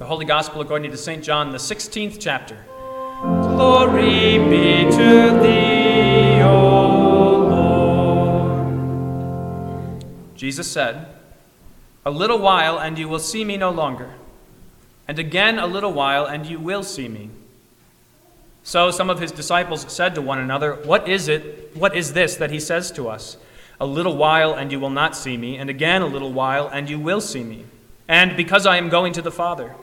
The Holy Gospel according to St. John, the 16th chapter. Glory be to thee, O Lord. Jesus said, A little while, and you will see me no longer. And again a little while, and you will see me. So some of his disciples said to one another, What is it? What is this that he says to us? A little while, and you will not see me, and again a little while, and you will see me. And because I am going to the Father.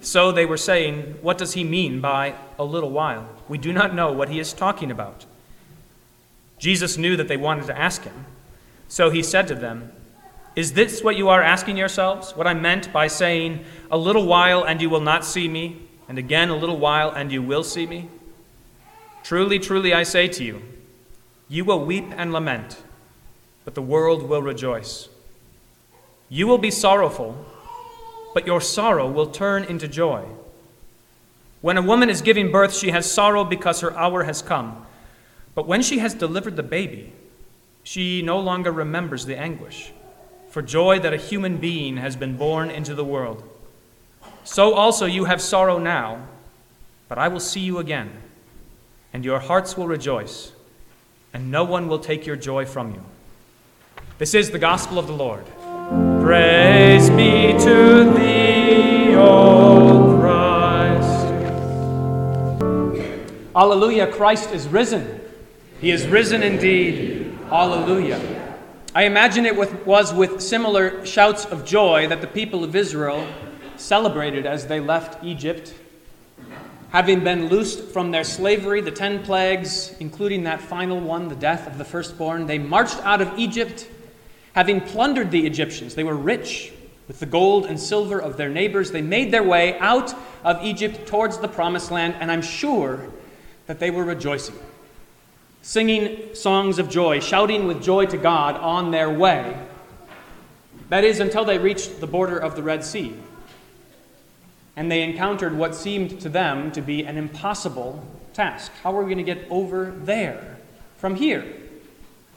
So they were saying, What does he mean by a little while? We do not know what he is talking about. Jesus knew that they wanted to ask him. So he said to them, Is this what you are asking yourselves? What I meant by saying, A little while, and you will not see me, and again a little while, and you will see me? Truly, truly, I say to you, you will weep and lament, but the world will rejoice. You will be sorrowful, but your sorrow will turn into joy. When a woman is giving birth, she has sorrow because her hour has come. But when she has delivered the baby, she no longer remembers the anguish, for joy that a human being has been born into the world. So also you have sorrow now, but I will see you again, and your hearts will rejoice, and no one will take your joy from you. This is the gospel of the Lord. Praise be to thee, O Christ. Alleluia, Christ is risen. He is risen indeed. Alleluia. I imagine it was with similar shouts of joy that the people of Israel celebrated as they left Egypt. Having been loosed from their slavery, the ten plagues, including that final one, the death of the firstborn, they marched out of Egypt, having plundered the Egyptians. They were rich with the gold and silver of their neighbors. They made their way out of Egypt towards the promised land, and I'm sure that they were rejoicing, singing songs of joy, shouting with joy to God on their way. That is, until they reached the border of the Red Sea and they encountered what seemed to them to be an impossible task. How are we going to get over there from here?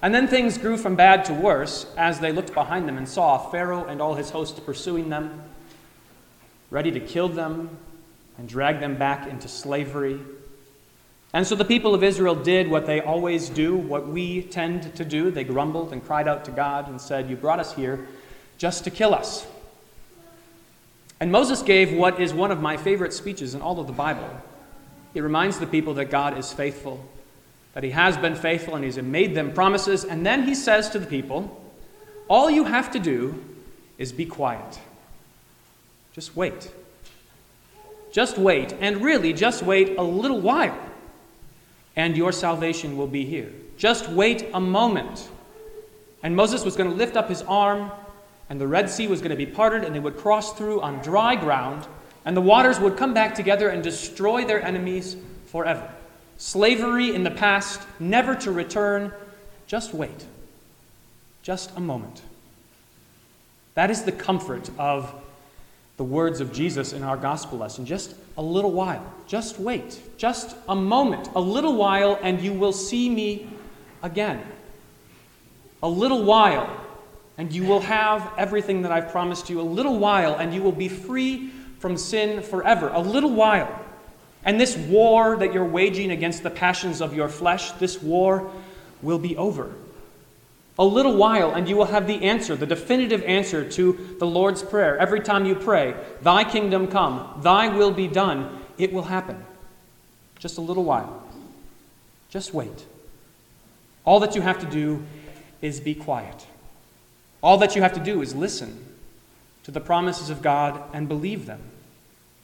And then things grew from bad to worse as they looked behind them and saw Pharaoh and all his host pursuing them, ready to kill them and drag them back into slavery. And so the people of Israel did what they always do, what we tend to do. They grumbled and cried out to God and said, You brought us here just to kill us. And Moses gave what is one of my favorite speeches in all of the Bible. He reminds the people that God is faithful, that He has been faithful, and He's made them promises. And then He says to the people, All you have to do is be quiet. Just wait. Just wait, and really just wait a little while, and your salvation will be here. Just wait a moment. And Moses was going to lift up his arm and the Red Sea was going to be parted, and they would cross through on dry ground, and the waters would come back together and destroy their enemies forever. Slavery in the past, never to return. Just wait. Just a moment. That is the comfort of the words of Jesus in our gospel lesson. Just a little while. Just wait. Just a moment. A little while, and you will see me again. A little while, and you will have everything that I've promised you a little while, and you will be free from sin forever. A little while. And this war that you're waging against the passions of your flesh, this war will be over. A little while, and you will have the answer, the definitive answer to the Lord's Prayer. Every time you pray, Thy kingdom come, Thy will be done, it will happen. Just a little while. Just wait. All that you have to do is be quiet. All that you have to do is listen to the promises of God and believe them.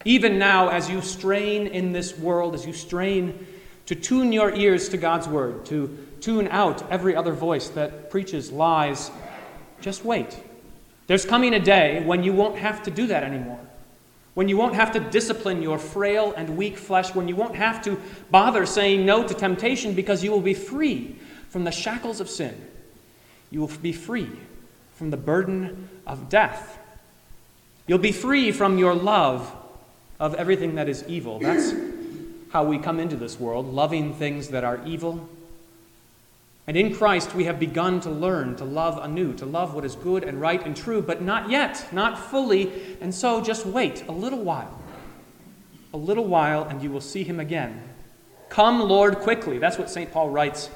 Even now, as you strain in this world, as you strain to tune your ears to God's word, to tune out every other voice that preaches lies, just wait. There's coming a day when you won't have to do that anymore. When you won't have to discipline your frail and weak flesh, when you won't have to bother saying no to temptation because you will be free from the shackles of sin. You will be free from the burden of death. You'll be free from your love of everything that is evil. That's how we come into this world, loving things that are evil. And in Christ, we have begun to learn to love anew, to love what is good and right and true, but not yet, not fully. And so just wait a little while. A little while, and you will see him again. Come, Lord, quickly. That's what St. Paul writes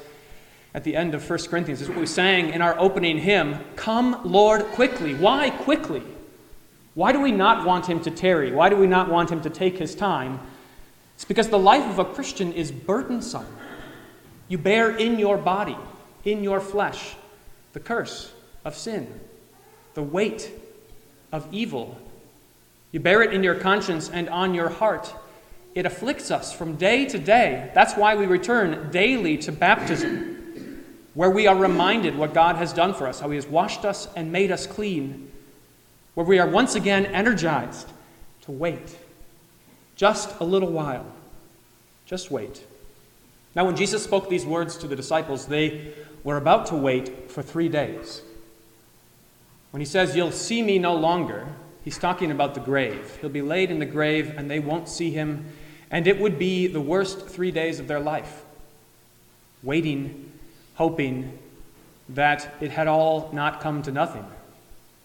at the end of 1 Corinthians. This is what we sang in our opening hymn Come, Lord, quickly. Why quickly? Why do we not want him to tarry? Why do we not want him to take his time? It's because the life of a Christian is burdensome. You bear in your body, in your flesh, the curse of sin, the weight of evil. You bear it in your conscience and on your heart. It afflicts us from day to day. That's why we return daily to baptism, where we are reminded what God has done for us, how He has washed us and made us clean, where we are once again energized to wait. Just a little while. Just wait. Now, when Jesus spoke these words to the disciples, they were about to wait for three days. When he says, You'll see me no longer, he's talking about the grave. He'll be laid in the grave, and they won't see him, and it would be the worst three days of their life. Waiting, hoping that it had all not come to nothing,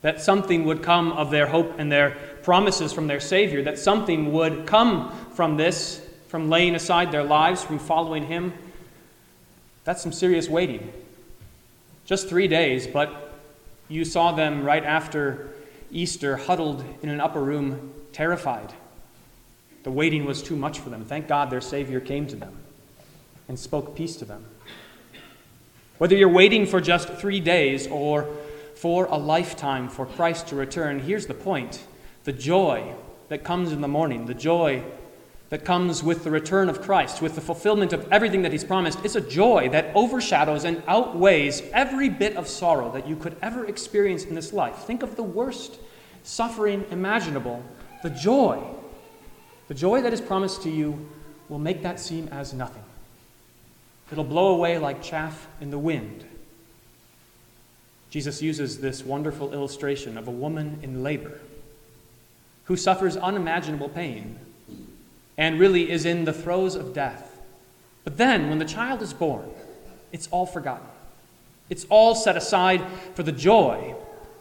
that something would come of their hope and their promises from their Savior, that something would come from this from laying aside their lives, from following Him, that's some serious waiting. Just three days, but you saw them right after Easter huddled in an upper room, terrified. The waiting was too much for them. Thank God their Savior came to them and spoke peace to them. Whether you're waiting for just three days or for a lifetime for Christ to return, here's the point the joy that comes in the morning, the joy that comes with the return of Christ, with the fulfillment of everything that He's promised, is a joy that overshadows and outweighs every bit of sorrow that you could ever experience in this life. Think of the worst suffering imaginable. The joy, the joy that is promised to you, will make that seem as nothing. It'll blow away like chaff in the wind. Jesus uses this wonderful illustration of a woman in labor who suffers unimaginable pain and really is in the throes of death. But then, when the child is born, it's all forgotten. It's all set aside for the joy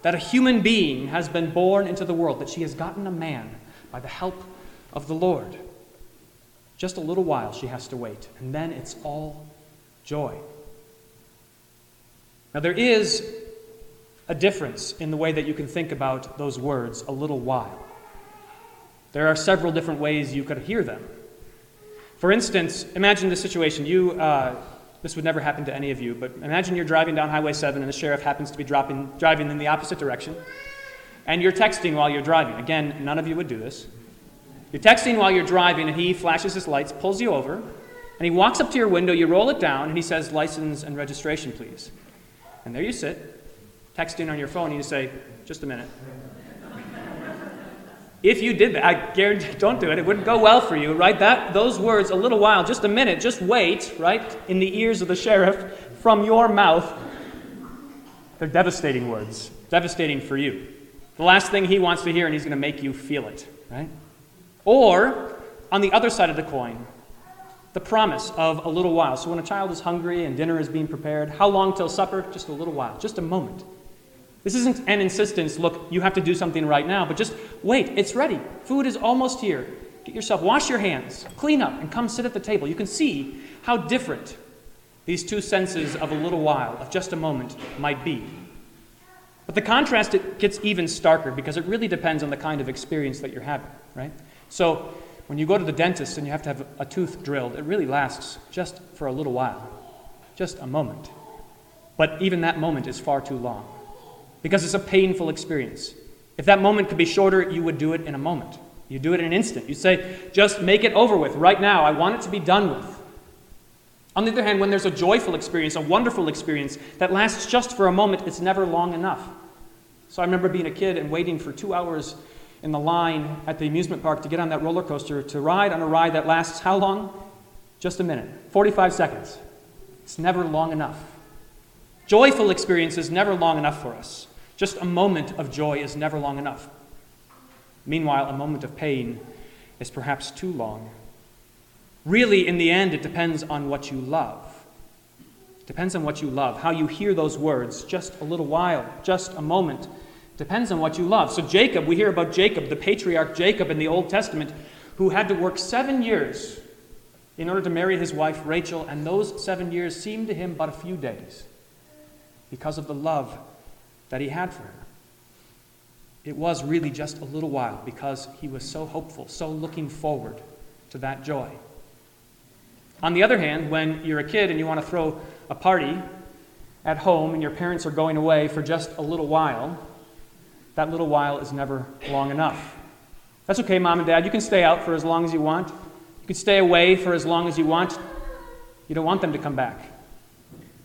that a human being has been born into the world, that she has gotten a man by the help of the Lord. Just a little while she has to wait, and then it's all joy. Now, there is a difference in the way that you can think about those words, a little while. There are several different ways you could hear them. For instance, imagine this situation. You, uh, this would never happen to any of you, but imagine you're driving down Highway 7 and the sheriff happens to be dropping, driving in the opposite direction, and you're texting while you're driving. Again, none of you would do this. You're texting while you're driving, and he flashes his lights, pulls you over, and he walks up to your window, you roll it down, and he says, License and registration, please. And there you sit, texting on your phone, you say, Just a minute. If you did that, I guarantee, don't do it. It wouldn't go well for you, right? That, those words, a little while, just a minute, just wait, right? In the ears of the sheriff from your mouth. They're devastating words, devastating for you. The last thing he wants to hear, and he's going to make you feel it, right? Or, on the other side of the coin, the promise of a little while. So when a child is hungry and dinner is being prepared, how long till supper? Just a little while, just a moment. This isn't an insistence, look, you have to do something right now, but just wait, it's ready. Food is almost here. Get yourself, wash your hands, clean up, and come sit at the table. You can see how different these two senses of a little while, of just a moment, might be. But the contrast it gets even starker because it really depends on the kind of experience that you're having, right? So when you go to the dentist and you have to have a tooth drilled, it really lasts just for a little while, just a moment. But even that moment is far too long because it's a painful experience. If that moment could be shorter, you would do it in a moment. You do it in an instant. You say, just make it over with right now. I want it to be done with. On the other hand, when there's a joyful experience, a wonderful experience that lasts just for a moment, it's never long enough. So I remember being a kid and waiting for two hours in the line at the amusement park to get on that roller coaster to ride on a ride that lasts how long? Just a minute, 45 seconds. It's never long enough. Joyful experience is never long enough for us. Just a moment of joy is never long enough. Meanwhile, a moment of pain is perhaps too long. Really, in the end, it depends on what you love. depends on what you love. How you hear those words, just a little while, just a moment, depends on what you love. So, Jacob, we hear about Jacob, the patriarch Jacob in the Old Testament, who had to work seven years in order to marry his wife Rachel, and those seven years seemed to him but a few days because of the love that he had for her. It was really just a little while because he was so hopeful, so looking forward to that joy. On the other hand, when you're a kid and you want to throw a party at home and your parents are going away for just a little while, that little while is never long enough. That's okay, mom and dad. You can stay out for as long as you want. You can stay away for as long as you want. You don't want them to come back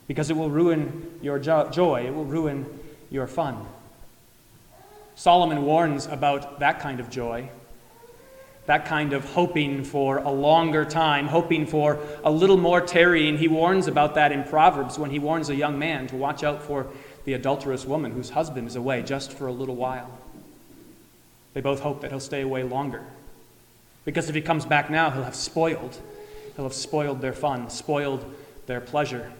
because it will ruin your jo- joy, it will ruin your fun. Solomon warns about that kind of joy, that kind of hoping for a longer time, hoping for a little more tarrying. He warns about that in Proverbs when he warns a young man to watch out for the adulterous woman whose husband is away just for a little while. They both hope that he'll stay away longer. Because if he comes back now, he'll have spoiled. He'll have spoiled their fun, spoiled their pleasure.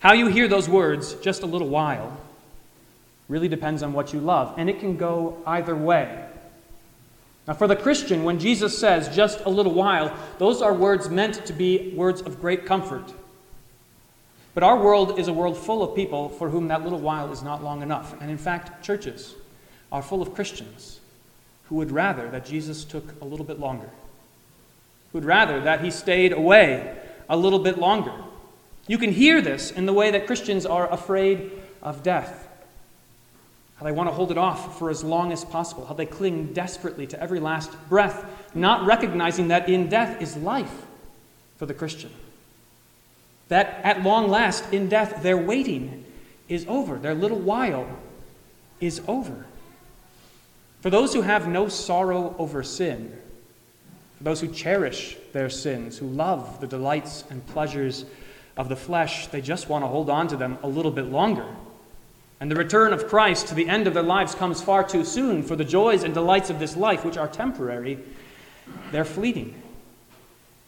How you hear those words, just a little while, really depends on what you love, and it can go either way. Now, for the Christian, when Jesus says just a little while, those are words meant to be words of great comfort. But our world is a world full of people for whom that little while is not long enough. And in fact, churches are full of Christians who would rather that Jesus took a little bit longer, who would rather that he stayed away a little bit longer. You can hear this in the way that Christians are afraid of death how they want to hold it off for as long as possible, how they cling desperately to every last breath, not recognizing that in death is life for the Christian. That at long last, in death, their waiting is over, their little while is over. For those who have no sorrow over sin, for those who cherish their sins, who love the delights and pleasures of the flesh, they just want to hold on to them a little bit longer and the return of Christ to the end of their lives comes far too soon, for the joys and delights of this life, which are temporary, they're fleeting,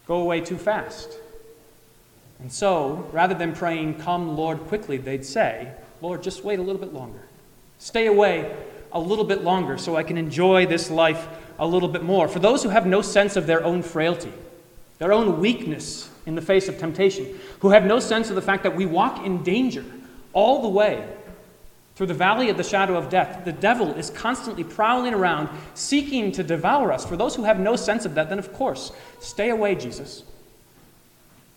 go away too fast. And so, rather than praying, Come, Lord, quickly, they'd say, Lord, just wait a little bit longer. Stay away a little bit longer so I can enjoy this life a little bit more. For those who have no sense of their own frailty, their own weakness in the face of temptation, who have no sense of the fact that we walk in danger all the way through the valley of the shadow of death, the devil is constantly prowling around, seeking to devour us. For those who have no sense of that, then of course, stay away, Jesus.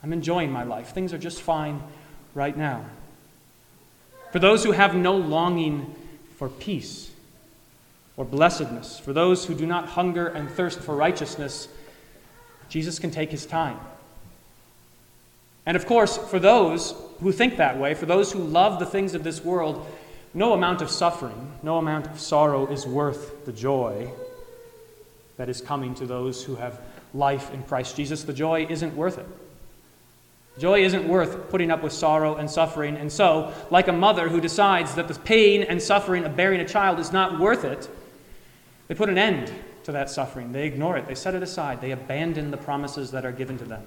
I'm enjoying my life. Things are just fine right now. For those who have no longing for peace or blessedness, for those who do not hunger and thirst for righteousness, Jesus can take his time. And of course, for those who think that way, for those who love the things of this world, no amount of suffering, no amount of sorrow is worth the joy that is coming to those who have life in Christ Jesus. The joy isn't worth it. Joy isn't worth putting up with sorrow and suffering. And so, like a mother who decides that the pain and suffering of bearing a child is not worth it, they put an end to that suffering. They ignore it. They set it aside. They abandon the promises that are given to them.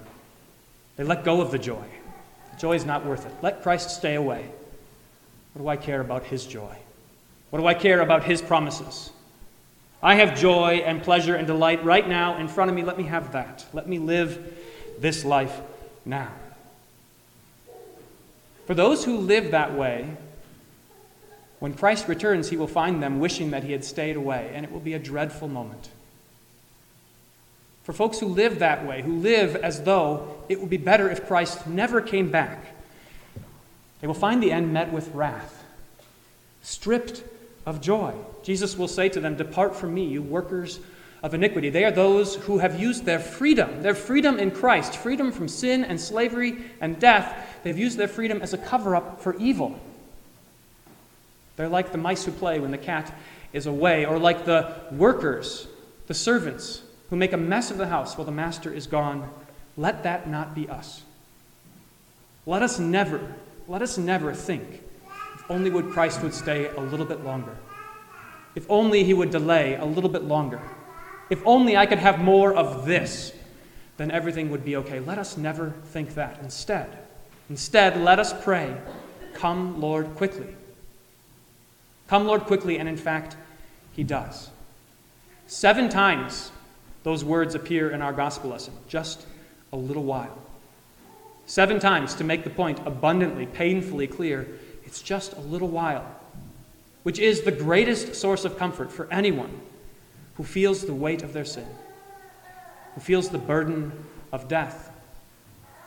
They let go of the joy. The joy is not worth it. Let Christ stay away. What do I care about His joy? What do I care about His promises? I have joy and pleasure and delight right now in front of me. Let me have that. Let me live this life now. For those who live that way, when Christ returns, he will find them wishing that he had stayed away, and it will be a dreadful moment. For folks who live that way, who live as though it would be better if Christ never came back, they will find the end met with wrath, stripped of joy. Jesus will say to them, Depart from me, you workers of iniquity. They are those who have used their freedom, their freedom in Christ, freedom from sin and slavery and death. They've used their freedom as a cover up for evil. They're like the mice who play when the cat is away, or like the workers, the servants, who make a mess of the house while the master is gone. Let that not be us. Let us never let us never think, if only would Christ would stay a little bit longer. If only he would delay a little bit longer. If only I could have more of this, then everything would be okay. Let us never think that. Instead, Instead, let us pray, Come, Lord, quickly. Come, Lord, quickly, and in fact, he does. Seven times those words appear in our gospel lesson, just a little while. Seven times to make the point abundantly, painfully clear it's just a little while, which is the greatest source of comfort for anyone who feels the weight of their sin, who feels the burden of death,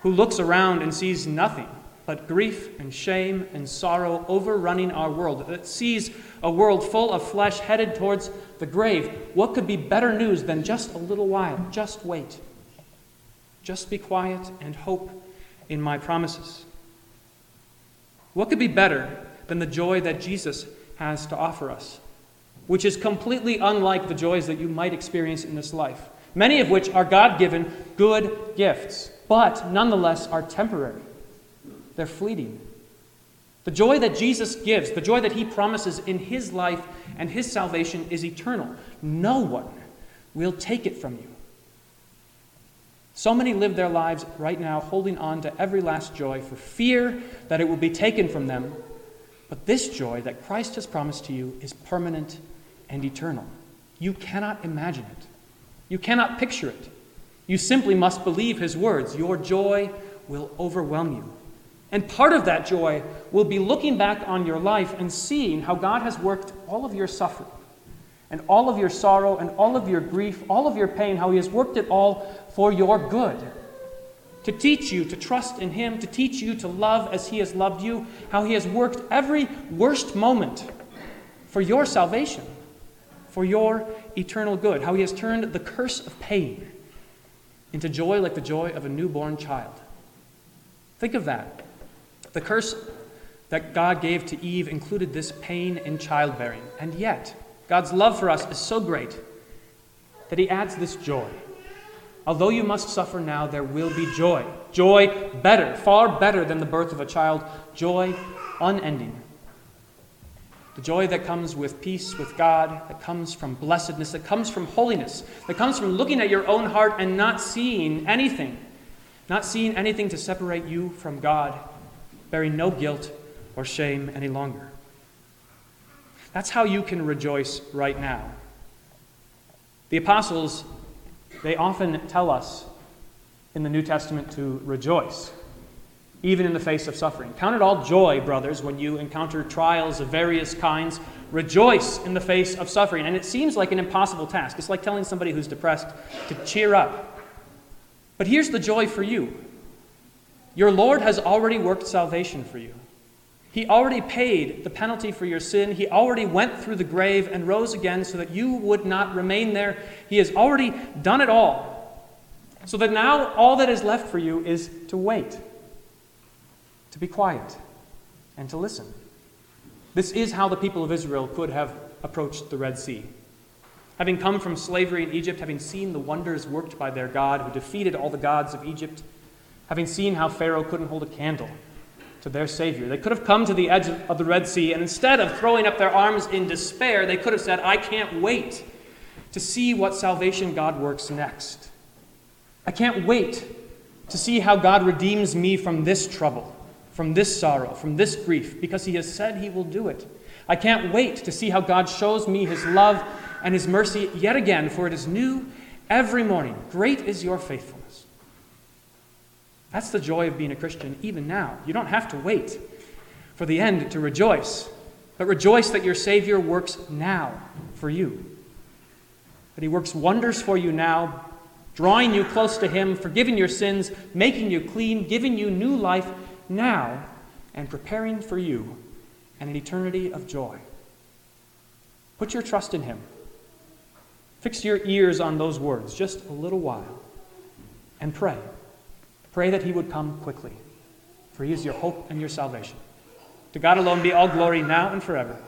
who looks around and sees nothing but grief and shame and sorrow overrunning our world, that sees a world full of flesh headed towards the grave. What could be better news than just a little while? Just wait. Just be quiet and hope in my promises. What could be better than the joy that Jesus has to offer us, which is completely unlike the joys that you might experience in this life, many of which are God given good gifts, but nonetheless are temporary, they're fleeting. The joy that Jesus gives, the joy that he promises in his life and his salvation is eternal. No one will take it from you. So many live their lives right now holding on to every last joy for fear that it will be taken from them. But this joy that Christ has promised to you is permanent and eternal. You cannot imagine it, you cannot picture it. You simply must believe his words. Your joy will overwhelm you. And part of that joy will be looking back on your life and seeing how God has worked all of your suffering and all of your sorrow and all of your grief, all of your pain, how He has worked it all for your good. To teach you to trust in Him, to teach you to love as He has loved you, how He has worked every worst moment for your salvation, for your eternal good, how He has turned the curse of pain into joy like the joy of a newborn child. Think of that. The curse that God gave to Eve included this pain in childbearing, and yet, God's love for us is so great that He adds this joy. Although you must suffer now, there will be joy. Joy better, far better than the birth of a child. Joy unending. The joy that comes with peace with God, that comes from blessedness, that comes from holiness, that comes from looking at your own heart and not seeing anything, not seeing anything to separate you from God, bearing no guilt or shame any longer. That's how you can rejoice right now. The apostles they often tell us in the New Testament to rejoice, even in the face of suffering. Count it all joy, brothers, when you encounter trials of various kinds. Rejoice in the face of suffering. And it seems like an impossible task. It's like telling somebody who's depressed to cheer up. But here's the joy for you your Lord has already worked salvation for you. He already paid the penalty for your sin. He already went through the grave and rose again so that you would not remain there. He has already done it all. So that now all that is left for you is to wait, to be quiet, and to listen. This is how the people of Israel could have approached the Red Sea. Having come from slavery in Egypt, having seen the wonders worked by their God who defeated all the gods of Egypt, having seen how Pharaoh couldn't hold a candle to their Savior. They could have come to the edge of the Red Sea, and instead of throwing up their arms in despair, they could have said, I can't wait to see what salvation God works next. I can't wait to see how God redeems me from this trouble, from this sorrow, from this grief, because He has said He will do it. I can't wait to see how God shows me His love and His mercy yet again, for it is new every morning. Great is your faithfulness. That's the joy of being a Christian even now. You don't have to wait for the end to rejoice, but rejoice that your Savior works now for you. That He works wonders for you now, drawing you close to Him, forgiving your sins, making you clean, giving you new life now, and preparing for you an eternity of joy. Put your trust in Him. Fix your ears on those words just a little while and pray. Pray that he would come quickly, for he is your hope and your salvation. To God alone be all glory now and forever.